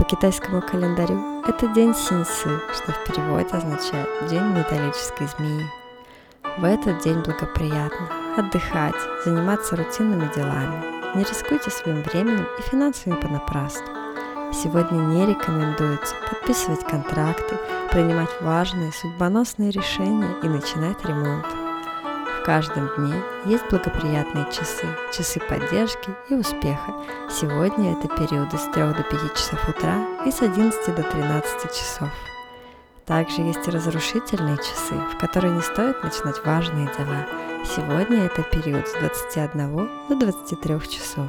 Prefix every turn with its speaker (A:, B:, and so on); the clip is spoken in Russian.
A: По китайскому календарю это день Синьсы, что в переводе означает «день металлической змеи». В этот день благоприятно отдыхать, заниматься рутинными делами. Не рискуйте своим временем и финансами понапрасну. Сегодня не рекомендуется подписывать контракты, принимать важные судьбоносные решения и начинать ремонт. В каждом дне есть благоприятные часы, часы поддержки и успеха. Сегодня это периоды с 3 до 5 часов утра и с 11 до 13 часов. Также есть и разрушительные часы, в которые не стоит начинать важные дела. Сегодня это период с 21 до 23 часов.